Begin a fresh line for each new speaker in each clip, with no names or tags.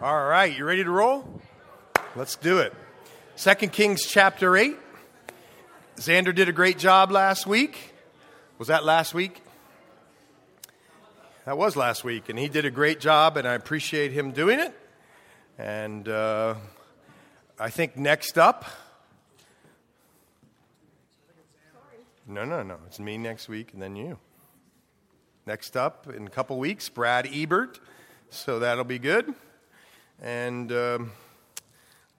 All right, you ready to roll? Let's do it. Second Kings chapter 8. Xander did a great job last week. Was that last week? That was last week, and he did a great job, and I appreciate him doing it. And uh, I think next up. No, no, no. It's me next week, and then you. Next up in a couple weeks, Brad Ebert. So that'll be good. And um,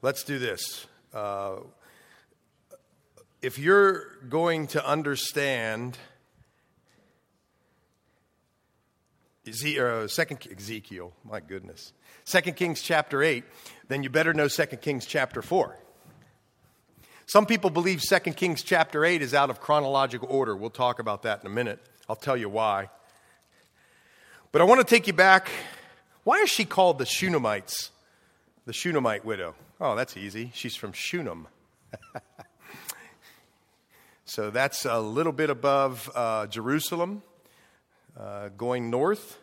let's do this. Uh, if you're going to understand uh, second Ezekiel, my goodness, Second Kings chapter eight, then you better know Second Kings chapter four. Some people believe Second Kings chapter eight is out of chronological order. We'll talk about that in a minute. I'll tell you why. But I want to take you back why is she called the Shunammite, the Shunammite widow? Oh, that's easy. She's from Shunem. so that's a little bit above uh, Jerusalem, uh, going north.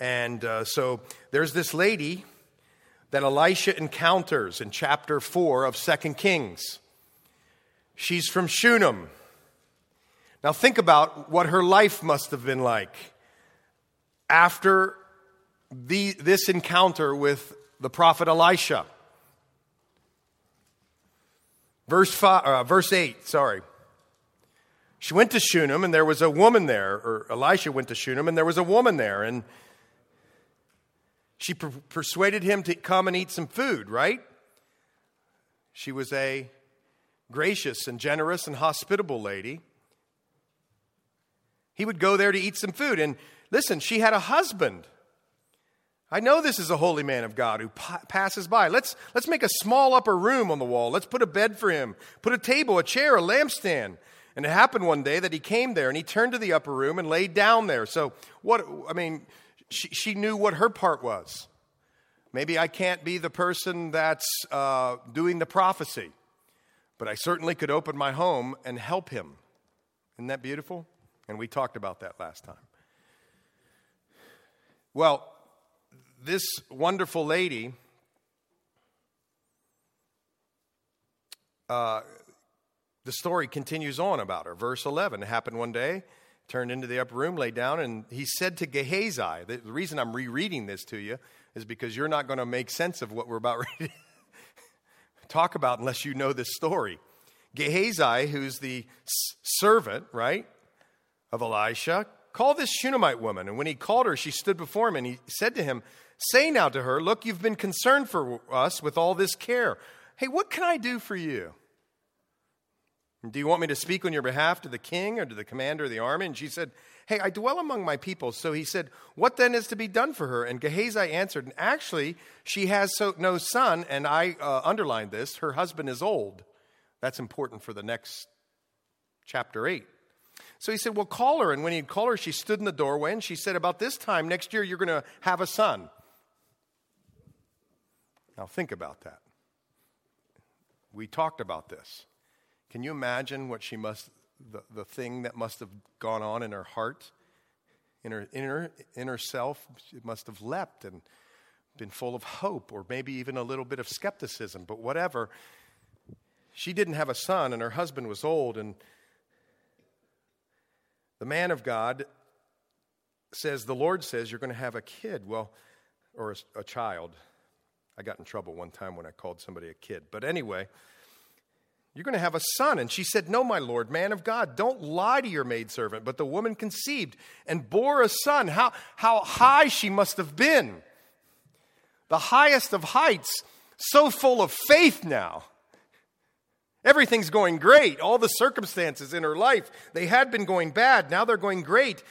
And uh, so there's this lady that Elisha encounters in chapter 4 of 2 Kings. She's from Shunem. Now think about what her life must have been like after the, this encounter with the prophet Elisha. Verse, five, uh, verse 8, sorry. She went to Shunem, and there was a woman there, or Elisha went to Shunem, and there was a woman there, and she per- persuaded him to come and eat some food, right? She was a gracious and generous and hospitable lady. He would go there to eat some food, and listen, she had a husband I know this is a holy man of God who pa- passes by. Let's, let's make a small upper room on the wall. Let's put a bed for him, put a table, a chair, a lampstand. And it happened one day that he came there and he turned to the upper room and laid down there. So, what, I mean, she, she knew what her part was. Maybe I can't be the person that's uh, doing the prophecy, but I certainly could open my home and help him. Isn't that beautiful? And we talked about that last time. Well, this wonderful lady uh, the story continues on about her. Verse 11 it happened one day, turned into the upper room, lay down, and he said to Gehazi, the, the reason I'm rereading this to you is because you're not going to make sense of what we're about to talk about unless you know this story. Gehazi, who's the servant, right, of Elisha, called this Shunammite woman. And when he called her, she stood before him and he said to him, Say now to her, Look, you've been concerned for us with all this care. Hey, what can I do for you? Do you want me to speak on your behalf to the king or to the commander of the army? And she said, Hey, I dwell among my people. So he said, What then is to be done for her? And Gehazi answered, and Actually, she has so, no son, and I uh, underlined this her husband is old. That's important for the next chapter 8. So he said, Well, call her. And when he'd call her, she stood in the doorway and she said, About this time next year, you're going to have a son. Now, think about that. We talked about this. Can you imagine what she must, the, the thing that must have gone on in her heart, in her inner, inner self? It must have leapt and been full of hope, or maybe even a little bit of skepticism, but whatever. She didn't have a son, and her husband was old, and the man of God says, The Lord says, you're going to have a kid, well, or a, a child. I got in trouble one time when I called somebody a kid. But anyway, you're going to have a son. And she said, No, my Lord, man of God, don't lie to your maidservant. But the woman conceived and bore a son. How, how high she must have been. The highest of heights, so full of faith now. Everything's going great. All the circumstances in her life, they had been going bad. Now they're going great.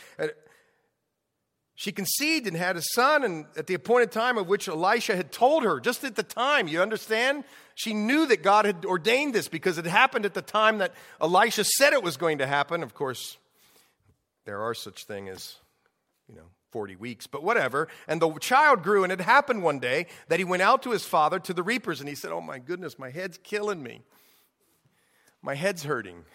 She conceived and had a son, and at the appointed time of which Elisha had told her, just at the time, you understand? She knew that God had ordained this because it happened at the time that Elisha said it was going to happen. Of course, there are such things as, you know, 40 weeks, but whatever. And the child grew, and it happened one day that he went out to his father to the reapers, and he said, Oh my goodness, my head's killing me. My head's hurting.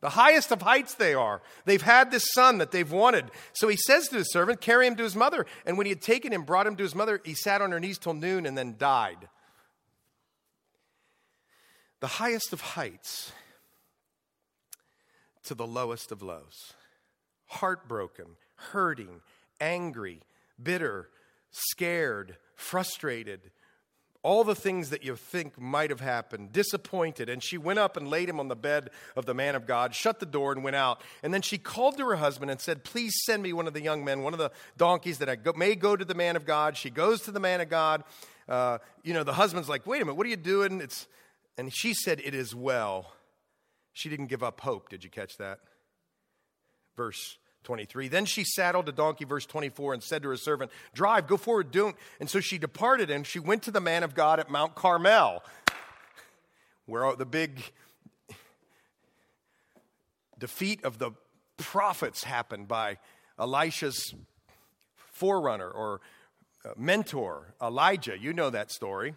The highest of heights they are. They've had this son that they've wanted. So he says to his servant, Carry him to his mother. And when he had taken him, brought him to his mother, he sat on her knees till noon and then died. The highest of heights to the lowest of lows. Heartbroken, hurting, angry, bitter, scared, frustrated, all the things that you think might have happened, disappointed. And she went up and laid him on the bed of the man of God, shut the door, and went out. And then she called to her husband and said, Please send me one of the young men, one of the donkeys that I go, may go to the man of God. She goes to the man of God. Uh, you know, the husband's like, Wait a minute, what are you doing? It's, and she said, It is well. She didn't give up hope. Did you catch that? Verse 23. Then she saddled a donkey, verse 24, and said to her servant, Drive, go forward, don't. And so she departed, and she went to the man of God at Mount Carmel, where the big defeat of the prophets happened by Elisha's forerunner or uh, mentor, Elijah. You know that story.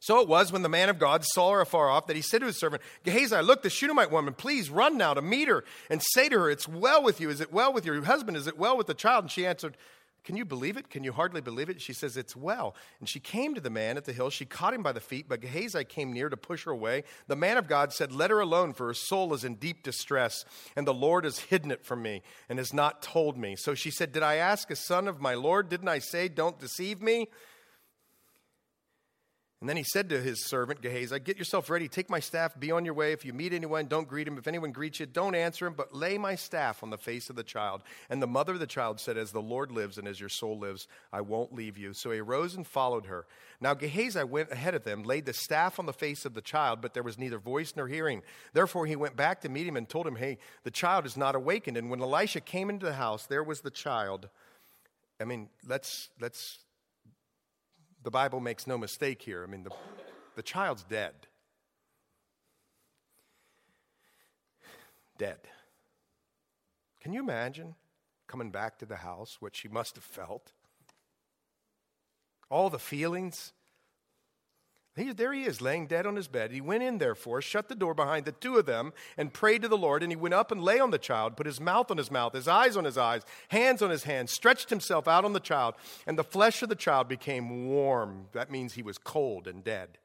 So it was when the man of God saw her afar off that he said to his servant, Gehazi, look, the Shunammite woman, please run now to meet her and say to her, It's well with you. Is it well with your husband? Is it well with the child? And she answered, Can you believe it? Can you hardly believe it? She says, It's well. And she came to the man at the hill. She caught him by the feet, but Gehazi came near to push her away. The man of God said, Let her alone, for her soul is in deep distress, and the Lord has hidden it from me and has not told me. So she said, Did I ask a son of my Lord? Didn't I say, Don't deceive me? And then he said to his servant Gehazi, Get yourself ready, take my staff, be on your way. If you meet anyone, don't greet him. If anyone greets you, don't answer him, but lay my staff on the face of the child. And the mother of the child said, As the Lord lives and as your soul lives, I won't leave you. So he arose and followed her. Now Gehazi went ahead of them, laid the staff on the face of the child, but there was neither voice nor hearing. Therefore he went back to meet him and told him, Hey, the child is not awakened. And when Elisha came into the house, there was the child. I mean, let's let's the Bible makes no mistake here. I mean, the, the child's dead. Dead. Can you imagine coming back to the house, what she must have felt? All the feelings, he, there he is, laying dead on his bed. He went in, therefore, shut the door behind the two of them, and prayed to the Lord. And he went up and lay on the child, put his mouth on his mouth, his eyes on his eyes, hands on his hands, stretched himself out on the child, and the flesh of the child became warm. That means he was cold and dead.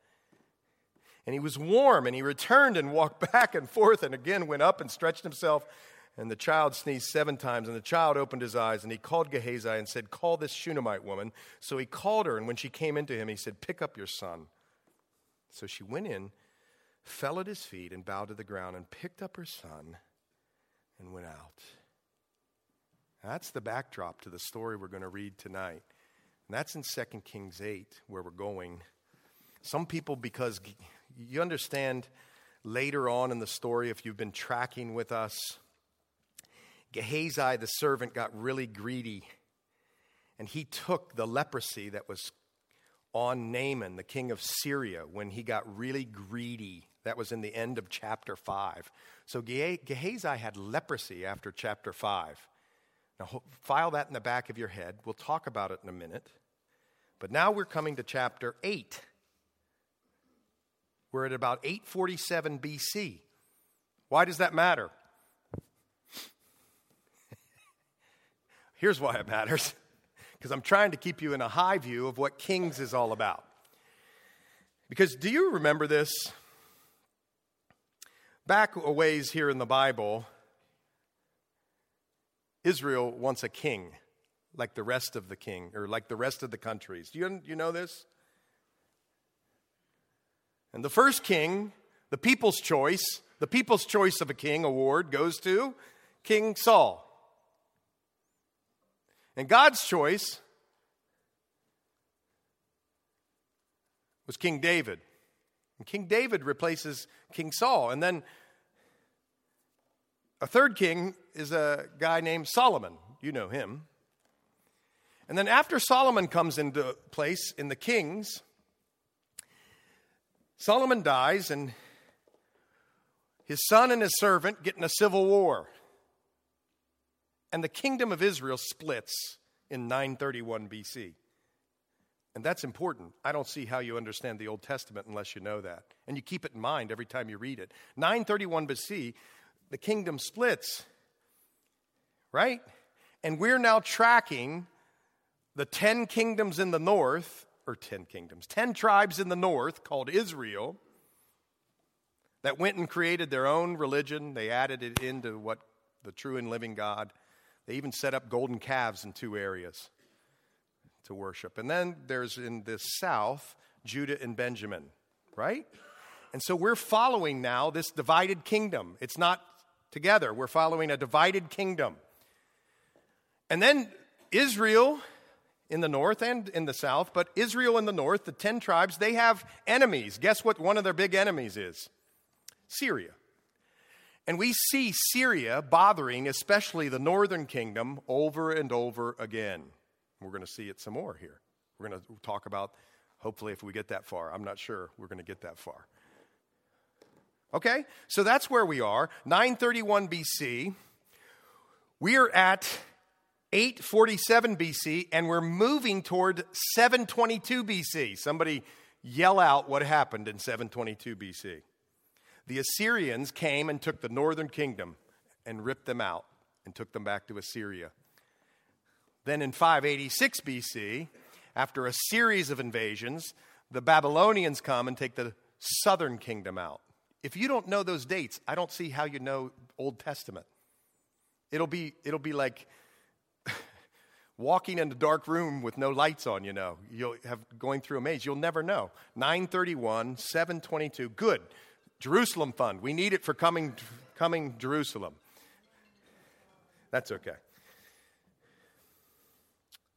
And he was warm, and he returned and walked back and forth, and again went up and stretched himself. And the child sneezed seven times, and the child opened his eyes, and he called Gehazi and said, Call this Shunammite woman. So he called her, and when she came into him, he said, Pick up your son. So she went in, fell at his feet, and bowed to the ground, and picked up her son and went out. That's the backdrop to the story we're going to read tonight. And that's in 2 Kings 8, where we're going. Some people, because you understand later on in the story, if you've been tracking with us, Gehazi, the servant, got really greedy. And he took the leprosy that was on Naaman, the king of Syria, when he got really greedy. That was in the end of chapter 5. So Gehazi had leprosy after chapter 5. Now, file that in the back of your head. We'll talk about it in a minute. But now we're coming to chapter 8. We're at about 847 BC. Why does that matter? Here's why it matters because I'm trying to keep you in a high view of what Kings is all about. Because do you remember this? Back a ways here in the Bible, Israel wants a king like the rest of the king or like the rest of the countries. Do you, you know this? And the first king, the people's choice, the people's choice of a king award goes to King Saul. And God's choice was King David. And King David replaces King Saul. And then a third king is a guy named Solomon. You know him. And then after Solomon comes into place in the kings, Solomon dies, and his son and his servant get in a civil war and the kingdom of Israel splits in 931 BC. And that's important. I don't see how you understand the Old Testament unless you know that. And you keep it in mind every time you read it. 931 BC, the kingdom splits, right? And we're now tracking the 10 kingdoms in the north, or 10 kingdoms, 10 tribes in the north called Israel that went and created their own religion. They added it into what the true and living God. They even set up golden calves in two areas to worship. And then there's in the south, Judah and Benjamin, right? And so we're following now this divided kingdom. It's not together, we're following a divided kingdom. And then Israel in the north and in the south, but Israel in the north, the 10 tribes, they have enemies. Guess what one of their big enemies is? Syria. And we see Syria bothering, especially the northern kingdom, over and over again. We're going to see it some more here. We're going to talk about, hopefully, if we get that far. I'm not sure we're going to get that far. Okay, so that's where we are. 931 BC. We are at 847 BC, and we're moving toward 722 BC. Somebody yell out what happened in 722 BC. The Assyrians came and took the northern kingdom and ripped them out and took them back to Assyria. Then in 586 BC, after a series of invasions, the Babylonians come and take the southern kingdom out. If you don't know those dates, I don't see how you know Old Testament. It'll be, it'll be like walking in a dark room with no lights on, you know. You'll have going through a maze. You'll never know. 931, 722. Good. Jerusalem fund. We need it for coming, coming Jerusalem. That's okay.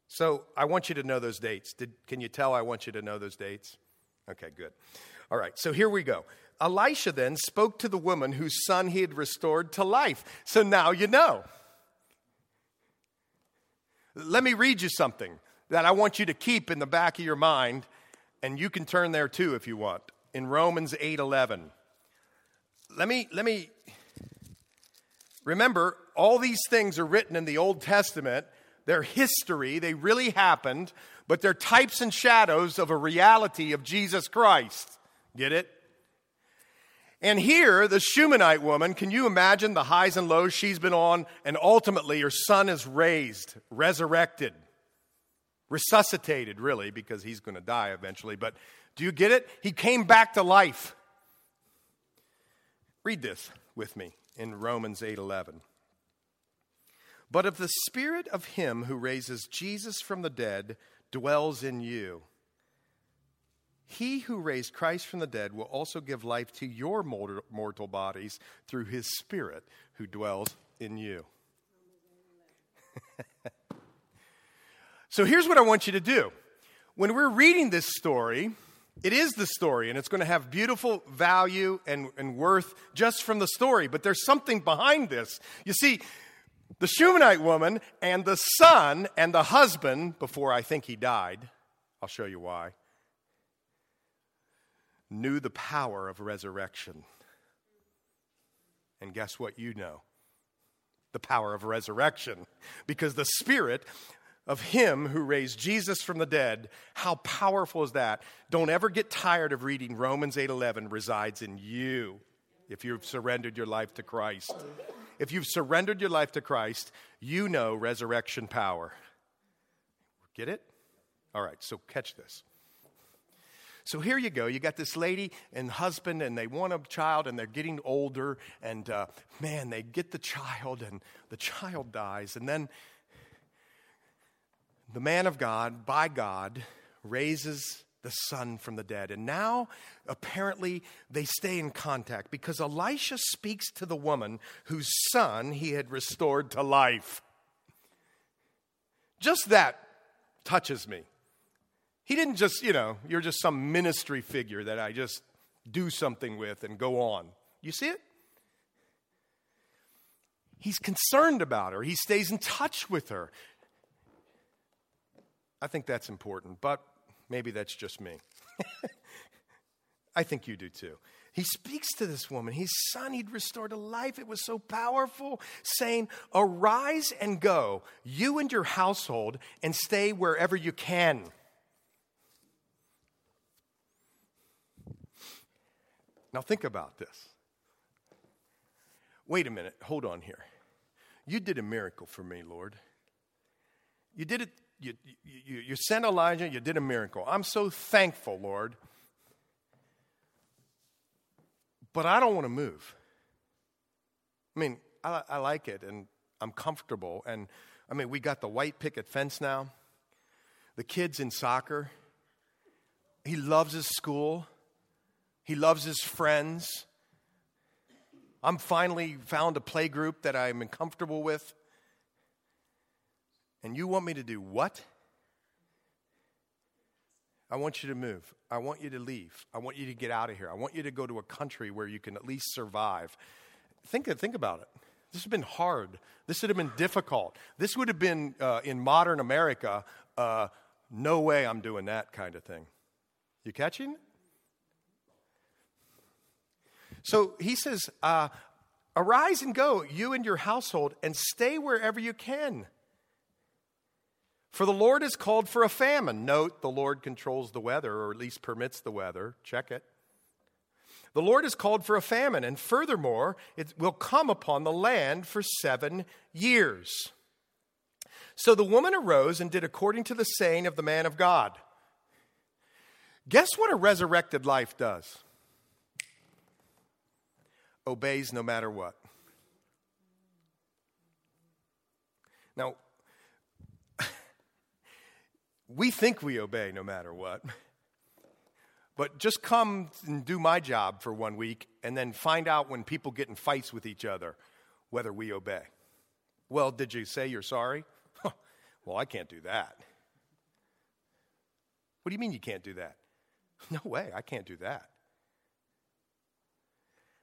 So I want you to know those dates. Did, can you tell I want you to know those dates? Okay, good. All right, so here we go. Elisha then spoke to the woman whose son he had restored to life. So now you know. Let me read you something that I want you to keep in the back of your mind, and you can turn there too if you want. In Romans 8 11. Let me, let me remember, all these things are written in the Old Testament they're history, they really happened, but they're types and shadows of a reality of Jesus Christ. Get it? And here, the Shumanite woman, can you imagine the highs and lows she's been on? And ultimately, her son is raised, resurrected, resuscitated, really, because he's going to die eventually. But do you get it? He came back to life. Read this with me in Romans 8 11. But if the spirit of him who raises Jesus from the dead dwells in you, he who raised Christ from the dead will also give life to your mortal bodies through his spirit who dwells in you. so here's what I want you to do. When we're reading this story, it is the story, and it's going to have beautiful value and, and worth just from the story, but there's something behind this. You see, the Shumanite woman and the son and the husband, before I think he died, I'll show you why, knew the power of resurrection. And guess what you know? The power of resurrection. Because the Spirit of Him who raised Jesus from the dead, how powerful is that? Don't ever get tired of reading Romans 8:11 resides in you if you've surrendered your life to Christ if you've surrendered your life to Christ, you know resurrection power. Get it? All right, so catch this. So here you go. You got this lady and husband, and they want a child, and they're getting older, and uh, man, they get the child, and the child dies. And then the man of God, by God, raises the son from the dead. And now, apparently, they stay in contact because Elisha speaks to the woman whose son he had restored to life. Just that touches me. He didn't just, you know, you're just some ministry figure that I just do something with and go on. You see it? He's concerned about her, he stays in touch with her. I think that's important. But Maybe that's just me. I think you do too. He speaks to this woman. His son he'd restored to life. It was so powerful, saying, Arise and go, you and your household, and stay wherever you can. Now, think about this. Wait a minute, hold on here. You did a miracle for me, Lord. You did it, you, you, you sent Elijah, you did a miracle. I'm so thankful, Lord. But I don't want to move. I mean, I, I like it and I'm comfortable. And I mean, we got the white picket fence now. The kids in soccer. He loves his school. He loves his friends. I'm finally found a play group that I'm comfortable with. And you want me to do what? I want you to move. I want you to leave. I want you to get out of here. I want you to go to a country where you can at least survive. Think, think about it. This has been hard. This would have been difficult. This would have been, uh, in modern America, uh, no way I'm doing that kind of thing. You catching? So he says, uh, Arise and go, you and your household, and stay wherever you can. For the Lord is called for a famine. Note, the Lord controls the weather, or at least permits the weather. Check it. The Lord has called for a famine, and furthermore, it will come upon the land for seven years. So the woman arose and did according to the saying of the man of God. Guess what a resurrected life does? Obeys no matter what. Now, we think we obey no matter what. But just come and do my job for one week and then find out when people get in fights with each other whether we obey. Well, did you say you're sorry? well, I can't do that. What do you mean you can't do that? No way, I can't do that.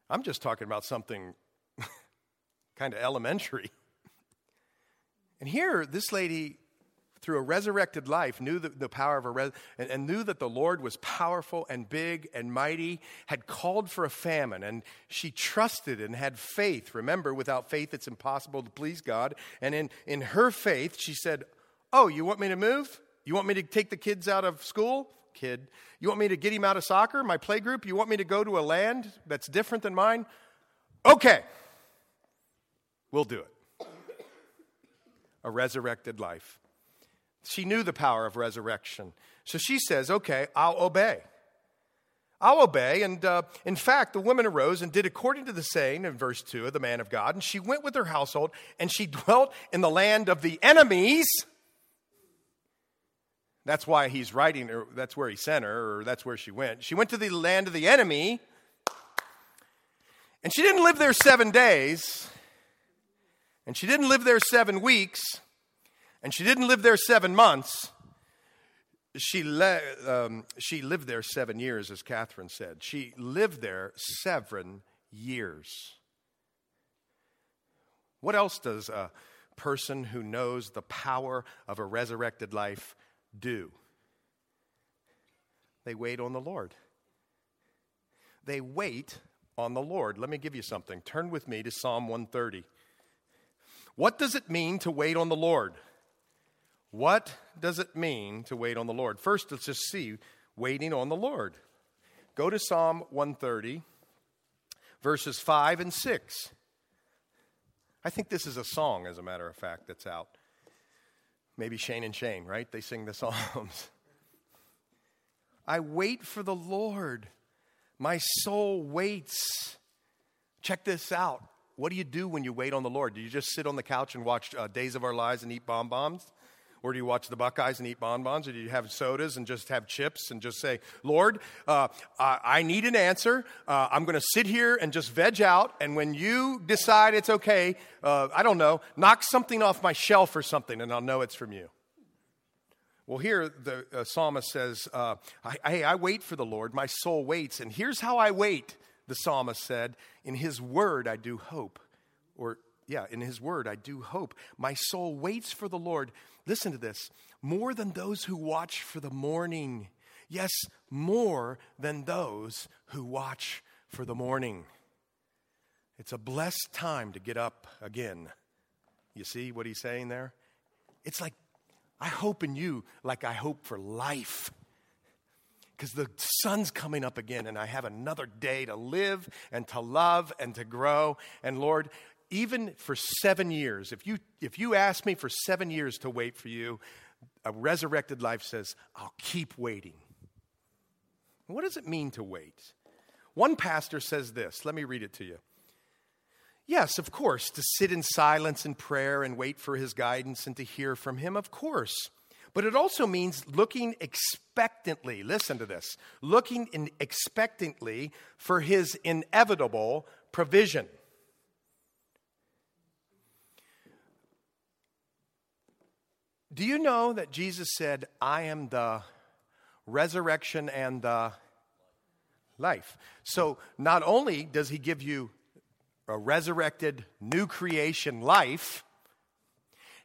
I'm just talking about something kind of elementary. And here, this lady through a resurrected life, knew the, the power of a res- and, and knew that the Lord was powerful and big and mighty, had called for a famine, and she trusted and had faith. Remember, without faith, it's impossible to please God. And in, in her faith, she said, Oh, you want me to move? You want me to take the kids out of school? Kid. You want me to get him out of soccer, my play group? You want me to go to a land that's different than mine? Okay. We'll do it. A resurrected life. She knew the power of resurrection. So she says, Okay, I'll obey. I'll obey. And uh, in fact, the woman arose and did according to the saying in verse 2 of the man of God. And she went with her household and she dwelt in the land of the enemies. That's why he's writing, or that's where he sent her, or that's where she went. She went to the land of the enemy. And she didn't live there seven days. And she didn't live there seven weeks. And she didn't live there seven months. She, le- um, she lived there seven years, as Catherine said. She lived there seven years. What else does a person who knows the power of a resurrected life do? They wait on the Lord. They wait on the Lord. Let me give you something. Turn with me to Psalm 130. What does it mean to wait on the Lord? What does it mean to wait on the Lord? First, let's just see waiting on the Lord. Go to Psalm 130, verses 5 and 6. I think this is a song, as a matter of fact, that's out. Maybe Shane and Shane, right? They sing the Psalms. I wait for the Lord. My soul waits. Check this out. What do you do when you wait on the Lord? Do you just sit on the couch and watch uh, Days of Our Lives and eat bonbons? Or do you watch the Buckeyes and eat bonbons? Or do you have sodas and just have chips and just say, Lord, uh, I need an answer. Uh, I'm going to sit here and just veg out. And when you decide it's okay, uh, I don't know, knock something off my shelf or something, and I'll know it's from you. Well, here the uh, psalmist says, uh, Hey, I wait for the Lord. My soul waits. And here's how I wait, the psalmist said. In his word I do hope. Or, yeah, in his word I do hope. My soul waits for the Lord. Listen to this more than those who watch for the morning. Yes, more than those who watch for the morning. It's a blessed time to get up again. You see what he's saying there? It's like, I hope in you like I hope for life. because the sun's coming up again and I have another day to live and to love and to grow. And Lord, even for seven years, if you, if you ask me for seven years to wait for you, a resurrected life says, I'll keep waiting. What does it mean to wait? One pastor says this. Let me read it to you. Yes, of course, to sit in silence and prayer and wait for his guidance and to hear from him, of course. But it also means looking expectantly, listen to this, looking in expectantly for his inevitable provision. Do you know that Jesus said, I am the resurrection and the life? So not only does he give you a resurrected new creation life,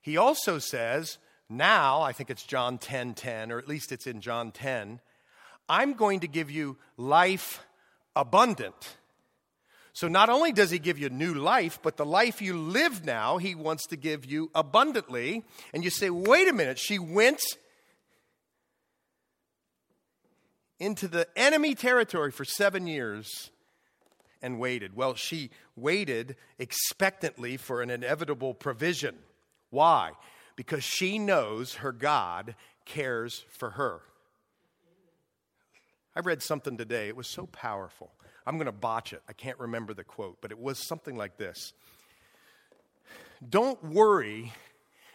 he also says, now, I think it's John 10 10, or at least it's in John 10, I'm going to give you life abundant. So not only does he give you new life, but the life you live now, he wants to give you abundantly. And you say, wait a minute, she went into the enemy territory for seven years and waited. Well, she waited expectantly for an inevitable provision. Why? Because she knows her God cares for her. I read something today, it was so powerful. I'm going to botch it. I can't remember the quote, but it was something like this Don't worry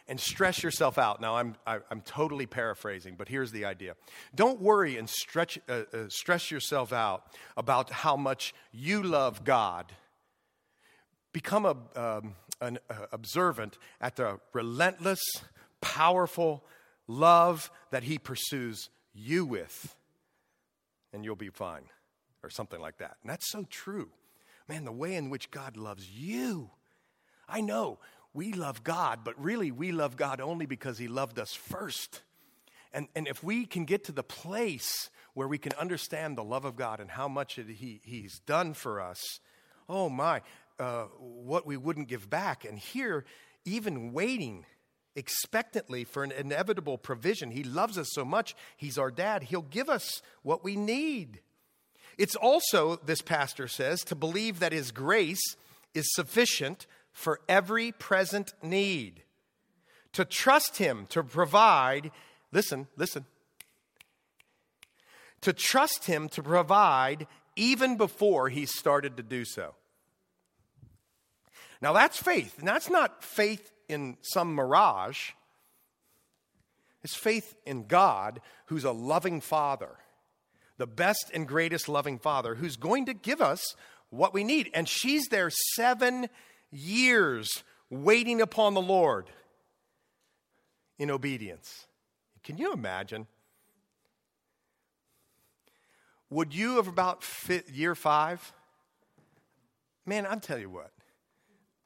and stress yourself out. Now, I'm, I, am i am totally paraphrasing, but here's the idea. Don't worry and stretch, uh, uh, stress yourself out about how much you love God. Become a, um, an uh, observant at the relentless, powerful love that He pursues you with, and you'll be fine or something like that. And that's so true. Man, the way in which God loves you. I know we love God, but really we love God only because He loved us first. And, and if we can get to the place where we can understand the love of God and how much it, he, He's done for us, oh my, uh, what we wouldn't give back. And here, even waiting expectantly for an inevitable provision, He loves us so much, He's our dad, He'll give us what we need. It's also, this pastor says, to believe that his grace is sufficient for every present need. To trust him to provide, listen, listen. To trust him to provide even before he started to do so. Now that's faith. And that's not faith in some mirage. It's faith in God, who's a loving father the best and greatest loving father who's going to give us what we need. And she's there seven years waiting upon the Lord in obedience. Can you imagine? Would you have about fit year five? Man, I'm telling you what.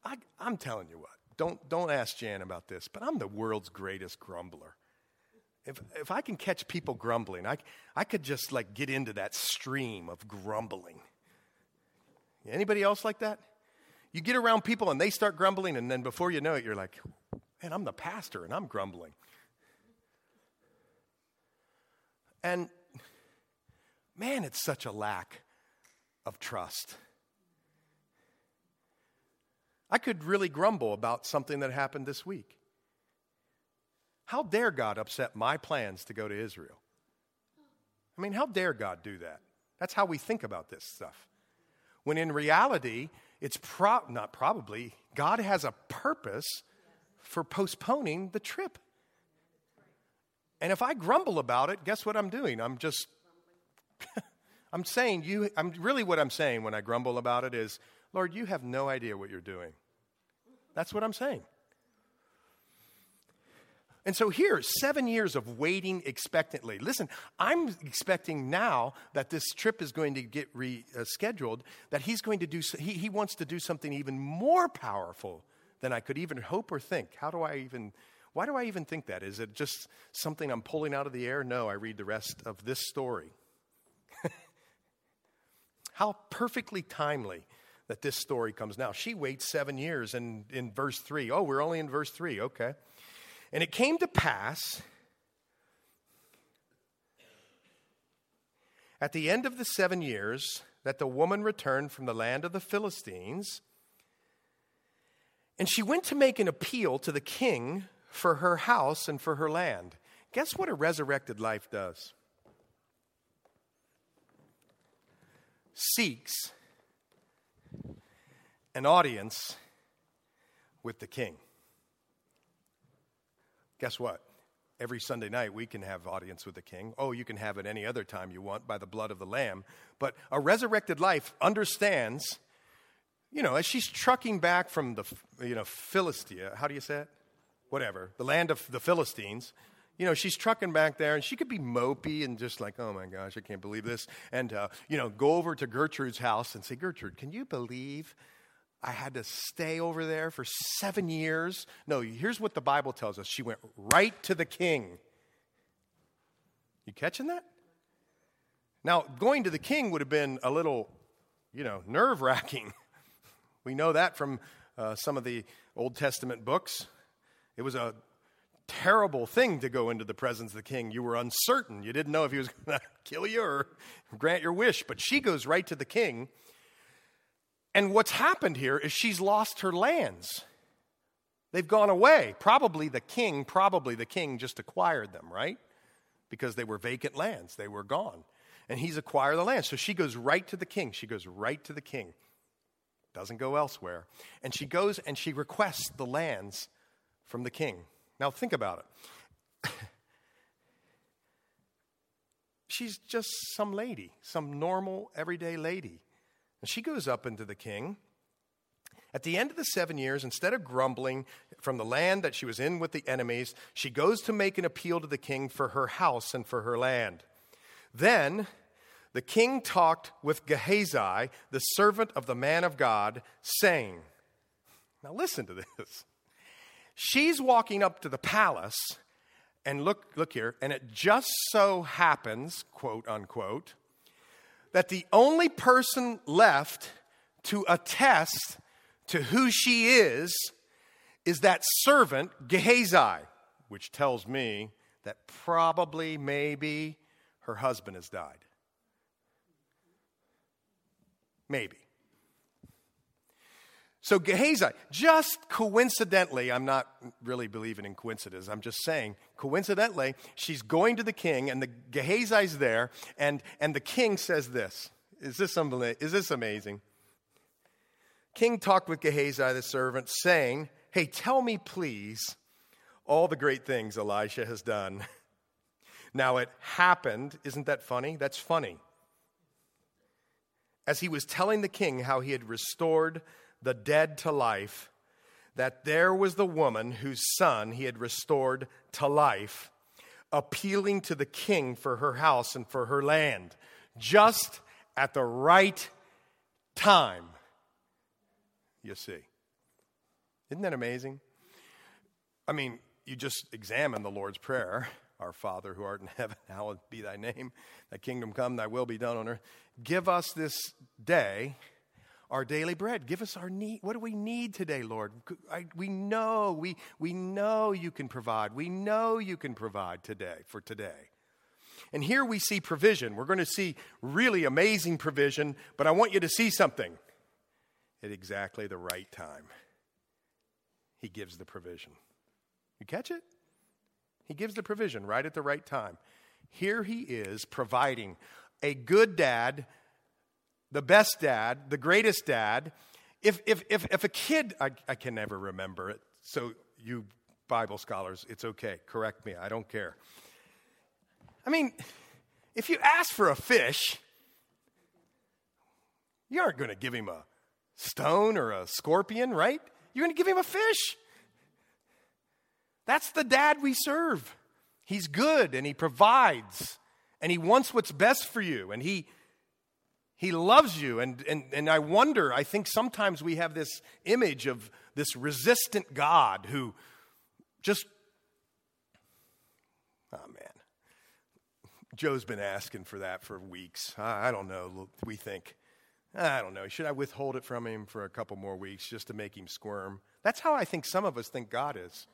I, am telling you what. Don't, don't ask Jan about this, but I'm the world's greatest grumbler if, if I can catch people grumbling, I, I could just like get into that stream of grumbling. Anybody else like that? You get around people and they start grumbling, and then before you know it, you're like, man, I'm the pastor and I'm grumbling. And man, it's such a lack of trust. I could really grumble about something that happened this week. How dare God upset my plans to go to Israel? I mean, how dare God do that? That's how we think about this stuff. When in reality, it's pro- not probably, God has a purpose for postponing the trip. And if I grumble about it, guess what I'm doing? I'm just, I'm saying you, I'm really what I'm saying when I grumble about it is, Lord, you have no idea what you're doing. That's what I'm saying. And so here, seven years of waiting expectantly. Listen, I'm expecting now that this trip is going to get rescheduled, that he's going to do, he, he wants to do something even more powerful than I could even hope or think. How do I even, why do I even think that? Is it just something I'm pulling out of the air? No, I read the rest of this story. How perfectly timely that this story comes now. She waits seven years, and in verse three, oh, we're only in verse three, okay. And it came to pass At the end of the seven years that the woman returned from the land of the Philistines, and she went to make an appeal to the king for her house and for her land. Guess what a resurrected life does? Seeks an audience with the king. Guess what? Every Sunday night we can have audience with the king. Oh, you can have it any other time you want by the blood of the lamb. But a resurrected life understands, you know, as she's trucking back from the, you know, Philistia, how do you say it? Whatever, the land of the Philistines. You know, she's trucking back there, and she could be mopey and just like, oh my gosh, I can't believe this. And, uh, you know, go over to Gertrude's house and say, Gertrude, can you believe I had to stay over there for seven years. No, here's what the Bible tells us she went right to the king. You catching that? Now, going to the king would have been a little, you know, nerve wracking. We know that from uh, some of the Old Testament books. It was a terrible thing to go into the presence of the king. You were uncertain. You didn't know if he was going to kill you or grant your wish. But she goes right to the king and what's happened here is she's lost her lands. They've gone away. Probably the king, probably the king just acquired them, right? Because they were vacant lands, they were gone. And he's acquired the land. So she goes right to the king. She goes right to the king. Doesn't go elsewhere. And she goes and she requests the lands from the king. Now think about it. She's just some lady, some normal, everyday lady. And she goes up into the king. At the end of the seven years, instead of grumbling from the land that she was in with the enemies, she goes to make an appeal to the king for her house and for her land. Then the king talked with Gehazi, the servant of the man of God, saying, Now listen to this. She's walking up to the palace, and look, look here, and it just so happens, quote unquote, that the only person left to attest to who she is is that servant Gehazi, which tells me that probably, maybe, her husband has died. Maybe. So Gehazi, just coincidentally, I'm not really believing in coincidence. I'm just saying, coincidentally, she's going to the king, and the Gehazi's there, and, and the king says this. Is this, is this amazing? King talked with Gehazi, the servant, saying, Hey, tell me, please, all the great things Elisha has done. Now it happened, isn't that funny? That's funny. As he was telling the king how he had restored the dead to life, that there was the woman whose son he had restored to life, appealing to the king for her house and for her land, just at the right time. You see. Isn't that amazing? I mean, you just examine the Lord's Prayer Our Father who art in heaven, hallowed be thy name. Thy kingdom come, thy will be done on earth. Give us this day our daily bread. Give us our need. What do we need today, Lord? I, we know, we, we know you can provide. We know you can provide today for today. And here we see provision. We're going to see really amazing provision, but I want you to see something. At exactly the right time, He gives the provision. You catch it? He gives the provision right at the right time. Here He is providing a good dad the best dad, the greatest dad. If, if, if, if a kid, I, I can never remember it, so you Bible scholars, it's okay. Correct me, I don't care. I mean, if you ask for a fish, you aren't going to give him a stone or a scorpion, right? You're going to give him a fish. That's the dad we serve. He's good and he provides and he wants what's best for you and he he loves you. And, and, and I wonder, I think sometimes we have this image of this resistant God who just, oh man. Joe's been asking for that for weeks. I, don't know. We think, I don't know. Should I withhold it from him for a couple more weeks just to make him squirm? That's how I think some of us think God is.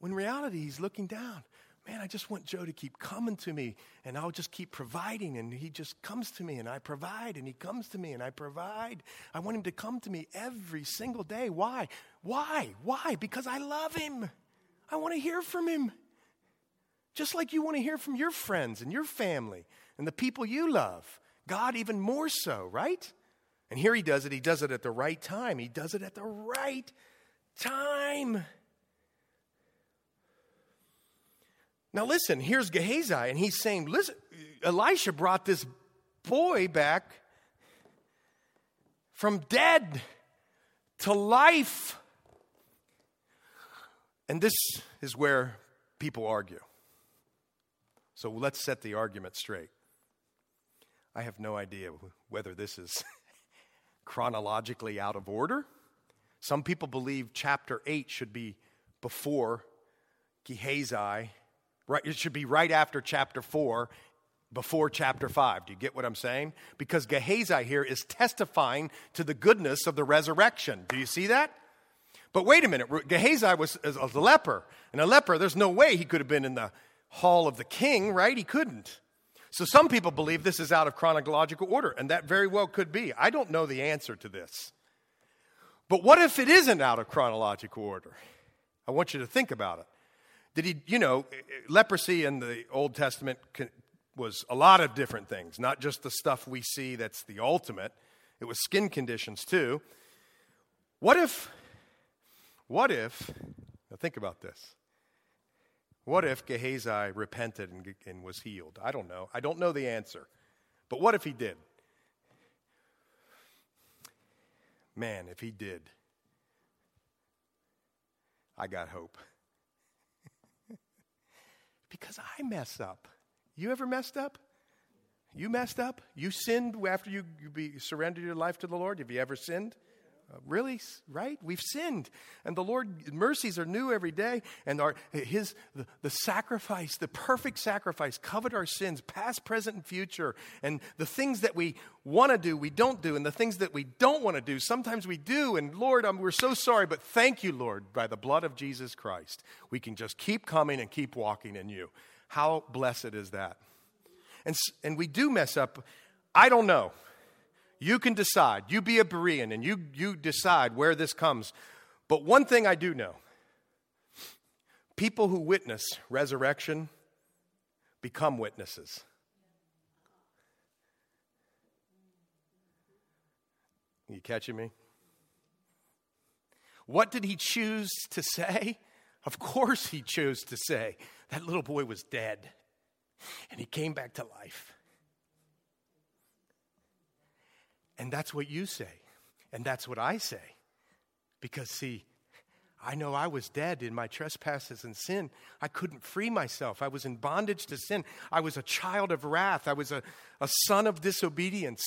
When reality, he's looking down. Man, I just want Joe to keep coming to me and I'll just keep providing. And he just comes to me and I provide and he comes to me and I provide. I want him to come to me every single day. Why? Why? Why? Because I love him. I want to hear from him. Just like you want to hear from your friends and your family and the people you love. God, even more so, right? And here he does it. He does it at the right time. He does it at the right time. Now, listen, here's Gehazi, and he's saying, Listen, Elisha brought this boy back from dead to life. And this is where people argue. So let's set the argument straight. I have no idea whether this is chronologically out of order. Some people believe chapter 8 should be before Gehazi Right, it should be right after chapter 4, before chapter 5. Do you get what I'm saying? Because Gehazi here is testifying to the goodness of the resurrection. Do you see that? But wait a minute, Gehazi was a leper. And a leper, there's no way he could have been in the hall of the king, right? He couldn't. So some people believe this is out of chronological order, and that very well could be. I don't know the answer to this. But what if it isn't out of chronological order? I want you to think about it. Did he, you know, eh, eh, leprosy in the Old Testament was a lot of different things, not just the stuff we see that's the ultimate. It was skin conditions too. What if, what if, now think about this. What if Gehazi repented and, and was healed? I don't know. I don't know the answer. But what if he did? Man, if he did, I got hope because I mess up. You ever messed up? You messed up? You sinned after you, you be, surrendered your life to the Lord? Have you ever sinned? Really? Right? We've sinned. And the Lord, mercies are new every day. And our, his, the, the sacrifice, the perfect sacrifice, covered our sins, past, present, and future. And the things that we want to do, we don't do. And the things that we don't want to do, sometimes we do. And Lord, we're so sorry. But thank you, Lord, by the blood of Jesus Christ. We can just keep coming and keep walking in you. How blessed is that? And, and we do mess up. I don't know. You can decide. You be a Berean and you, you decide where this comes. But one thing I do know people who witness resurrection become witnesses. You catching me? What did he choose to say? Of course, he chose to say that little boy was dead and he came back to life. And that's what you say. And that's what I say. Because, see, I know I was dead in my trespasses and sin. I couldn't free myself. I was in bondage to sin. I was a child of wrath. I was a, a son of disobedience.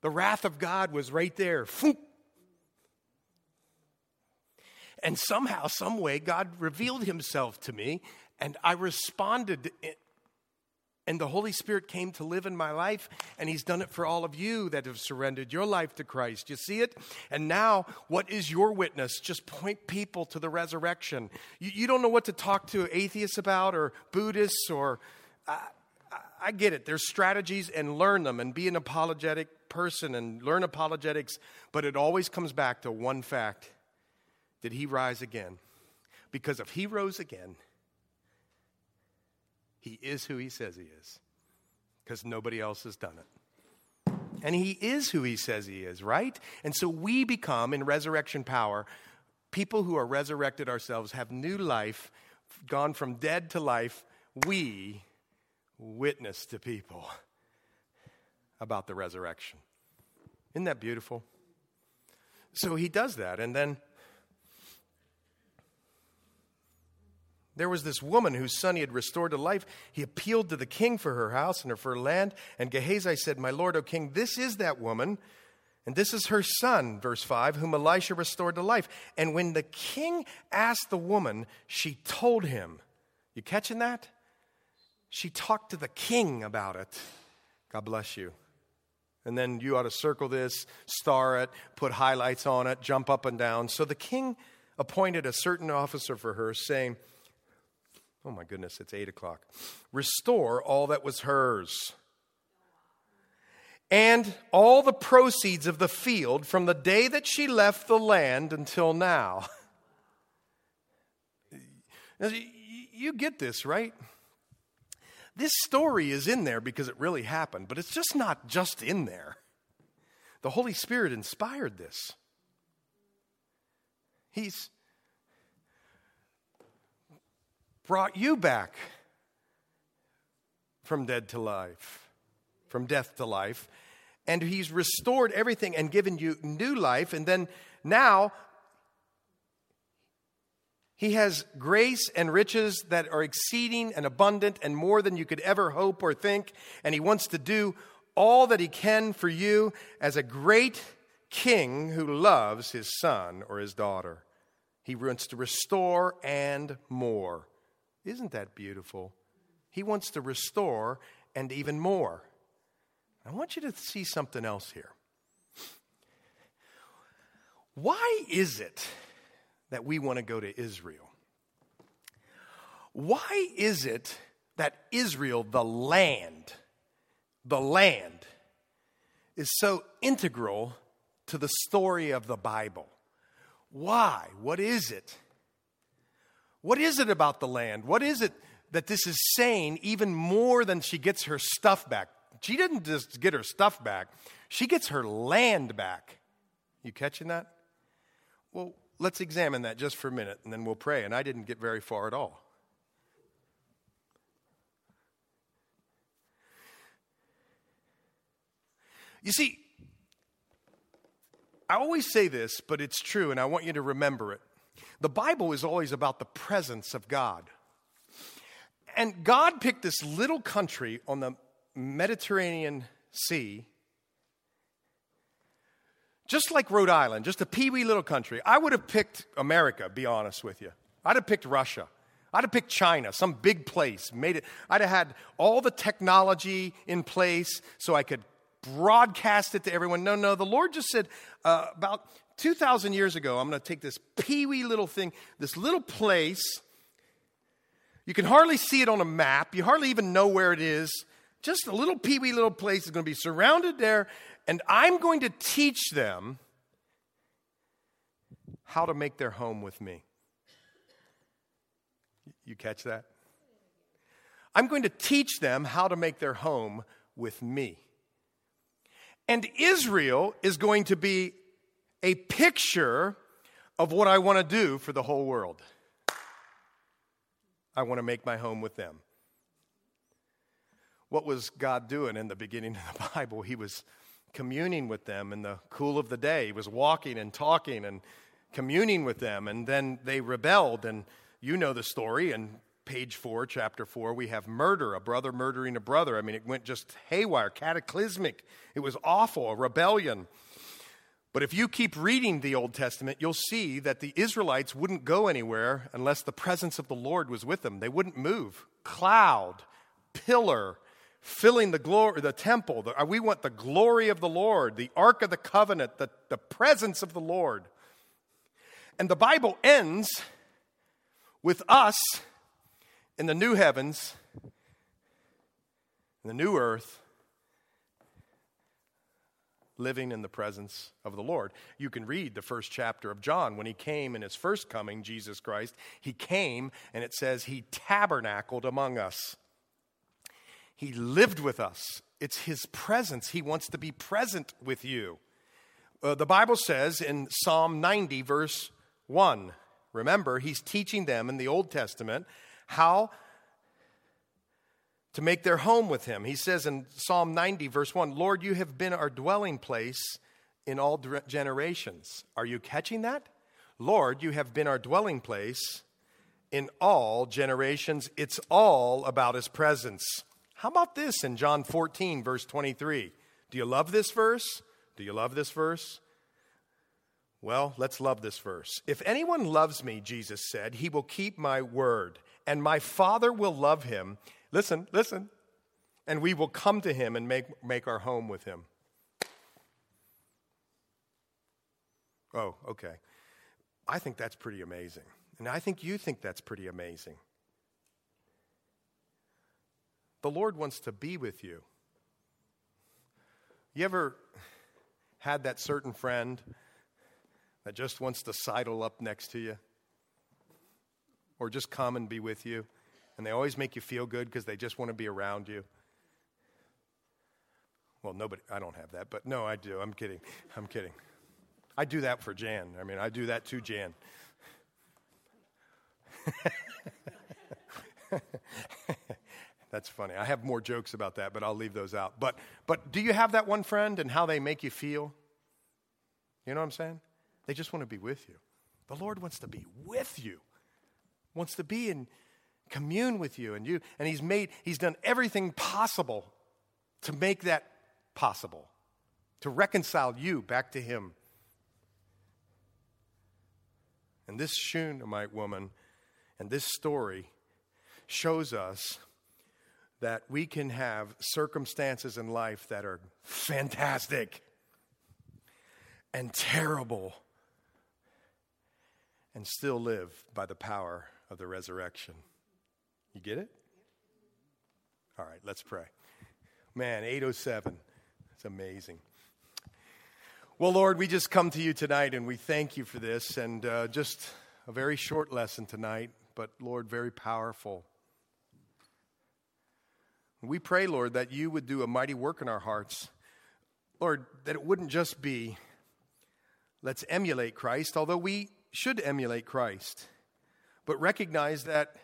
The wrath of God was right there. And somehow, some way, God revealed himself to me, and I responded and the Holy Spirit came to live in my life, and He's done it for all of you that have surrendered your life to Christ. You see it? And now, what is your witness? Just point people to the resurrection. You, you don't know what to talk to atheists about or Buddhists or. I, I get it. There's strategies and learn them and be an apologetic person and learn apologetics, but it always comes back to one fact Did He rise again? Because if He rose again, he is who he says he is because nobody else has done it. And he is who he says he is, right? And so we become, in resurrection power, people who are resurrected ourselves, have new life, gone from dead to life. We witness to people about the resurrection. Isn't that beautiful? So he does that. And then There was this woman whose son he had restored to life. He appealed to the king for her house and for land. And Gehazi said, My lord, O king, this is that woman, and this is her son, verse 5, whom Elisha restored to life. And when the king asked the woman, she told him. You catching that? She talked to the king about it. God bless you. And then you ought to circle this, star it, put highlights on it, jump up and down. So the king appointed a certain officer for her, saying, Oh my goodness, it's 8 o'clock. Restore all that was hers. And all the proceeds of the field from the day that she left the land until now you get this, right? This story is in there because it really happened, but it's just not just in there. The Holy Spirit inspired this. He's brought you back from dead to life, from death to life, and He's restored everything and given you new life. And then now, He has grace and riches that are exceeding and abundant and more than you could ever hope or think. And He wants to do all that He can for you as a great king who loves his son or his daughter. He wants to restore and more. Isn't that beautiful? He wants to restore and even more. I want you to see something else here. Why is it that we want to go to Israel? Why is it that Israel, the land, the land, is so integral to the story of the Bible? Why? What is it? What is it about the land? What is it that this is saying even more than she gets her stuff back? She didn't just get her stuff back, she gets her land back. You catching that? Well, let's examine that just for a minute and then we'll pray. And I didn't get very far at all. You see, I always say this, but it's true, and I want you to remember it. The Bible is always about the presence of God. And God picked this little country on the Mediterranean Sea, just like Rhode Island, just a peewee little country. I would have picked America, be honest with you. I'd have picked Russia. I'd have picked China, some big place, made it. I'd have had all the technology in place so I could broadcast it to everyone. No, no, the Lord just said uh, about 2,000 years ago, I'm going to take this peewee little thing, this little place. You can hardly see it on a map. You hardly even know where it is. Just a little peewee little place is going to be surrounded there, and I'm going to teach them how to make their home with me. You catch that? I'm going to teach them how to make their home with me. And Israel is going to be a picture of what I want to do for the whole world. I want to make my home with them. What was God doing in the beginning of the Bible? He was communing with them in the cool of the day. He was walking and talking and communing with them, and then they rebelled. And you know the story. And page four, chapter four, we have murder, a brother murdering a brother. I mean, it went just haywire, cataclysmic. It was awful, a rebellion. But if you keep reading the Old Testament, you'll see that the Israelites wouldn't go anywhere unless the presence of the Lord was with them. They wouldn't move. Cloud, pillar, filling the glory, the temple. The, uh, we want the glory of the Lord, the Ark of the Covenant, the, the presence of the Lord. And the Bible ends with us in the new heavens, in the new earth, living in the presence of the Lord. You can read the first chapter of John. When he came in his first coming, Jesus Christ, he came and it says he tabernacled among us. He lived with us. It's his presence. He wants to be present with you. Uh, the Bible says in Psalm 90, verse 1, remember, he's teaching them in the Old Testament how to make their home with him. He says in Psalm 90, verse 1 Lord, you have been our dwelling place in all generations. Are you catching that? Lord, you have been our dwelling place in all generations. It's all about his presence. How about this in John 14, verse 23? Do you love this verse? Do you love this verse? Well, let's love this verse. If anyone loves me, Jesus said, he will keep my word and my Father will love him. Listen, listen. And we will come to him and make, make our home with him. Oh, okay. I think that's pretty amazing. And I think you think that's pretty amazing. The Lord wants to be with you. You ever had that certain friend that just wants to sidle up next to you? Or just come and be with you? And they always make you feel good because they just want to be around you. Well, nobody, I don't have that, but no, I do. I'm kidding. I'm kidding. I do that for Jan. I mean, I do that to Jan. That's funny. I have more jokes about that, but I'll leave those out. But, but do you have that one friend and how they make you feel? You know what I'm saying? They just want to be with you. The Lord wants to be with you, wants to be in commune with you and you and he's made he's done everything possible to make that possible to reconcile you back to him and this shunammite woman and this story shows us that we can have circumstances in life that are fantastic and terrible and still live by the power of the resurrection. You get it? All right, let's pray. Man, 807. It's amazing. Well, Lord, we just come to you tonight and we thank you for this and uh, just a very short lesson tonight, but Lord, very powerful. We pray, Lord, that you would do a mighty work in our hearts. Lord, that it wouldn't just be, let's emulate Christ, although we should emulate Christ, but recognize that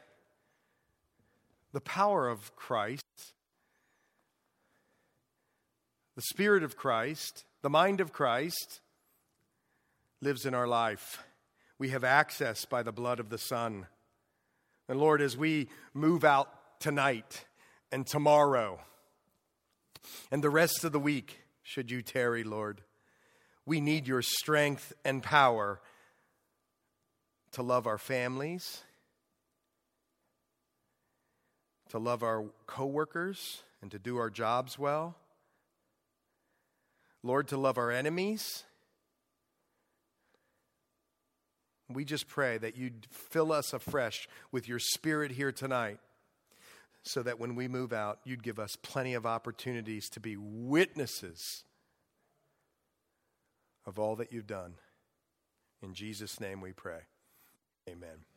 the power of Christ, the Spirit of Christ, the mind of Christ lives in our life. We have access by the blood of the Son. And Lord, as we move out tonight, and tomorrow and the rest of the week, should you tarry, Lord. We need your strength and power to love our families, to love our coworkers, and to do our jobs well. Lord, to love our enemies. We just pray that you'd fill us afresh with your spirit here tonight so that when we move out, you'd give us plenty of opportunities to be witnesses of all that you've done. In Jesus' name we pray. Amen.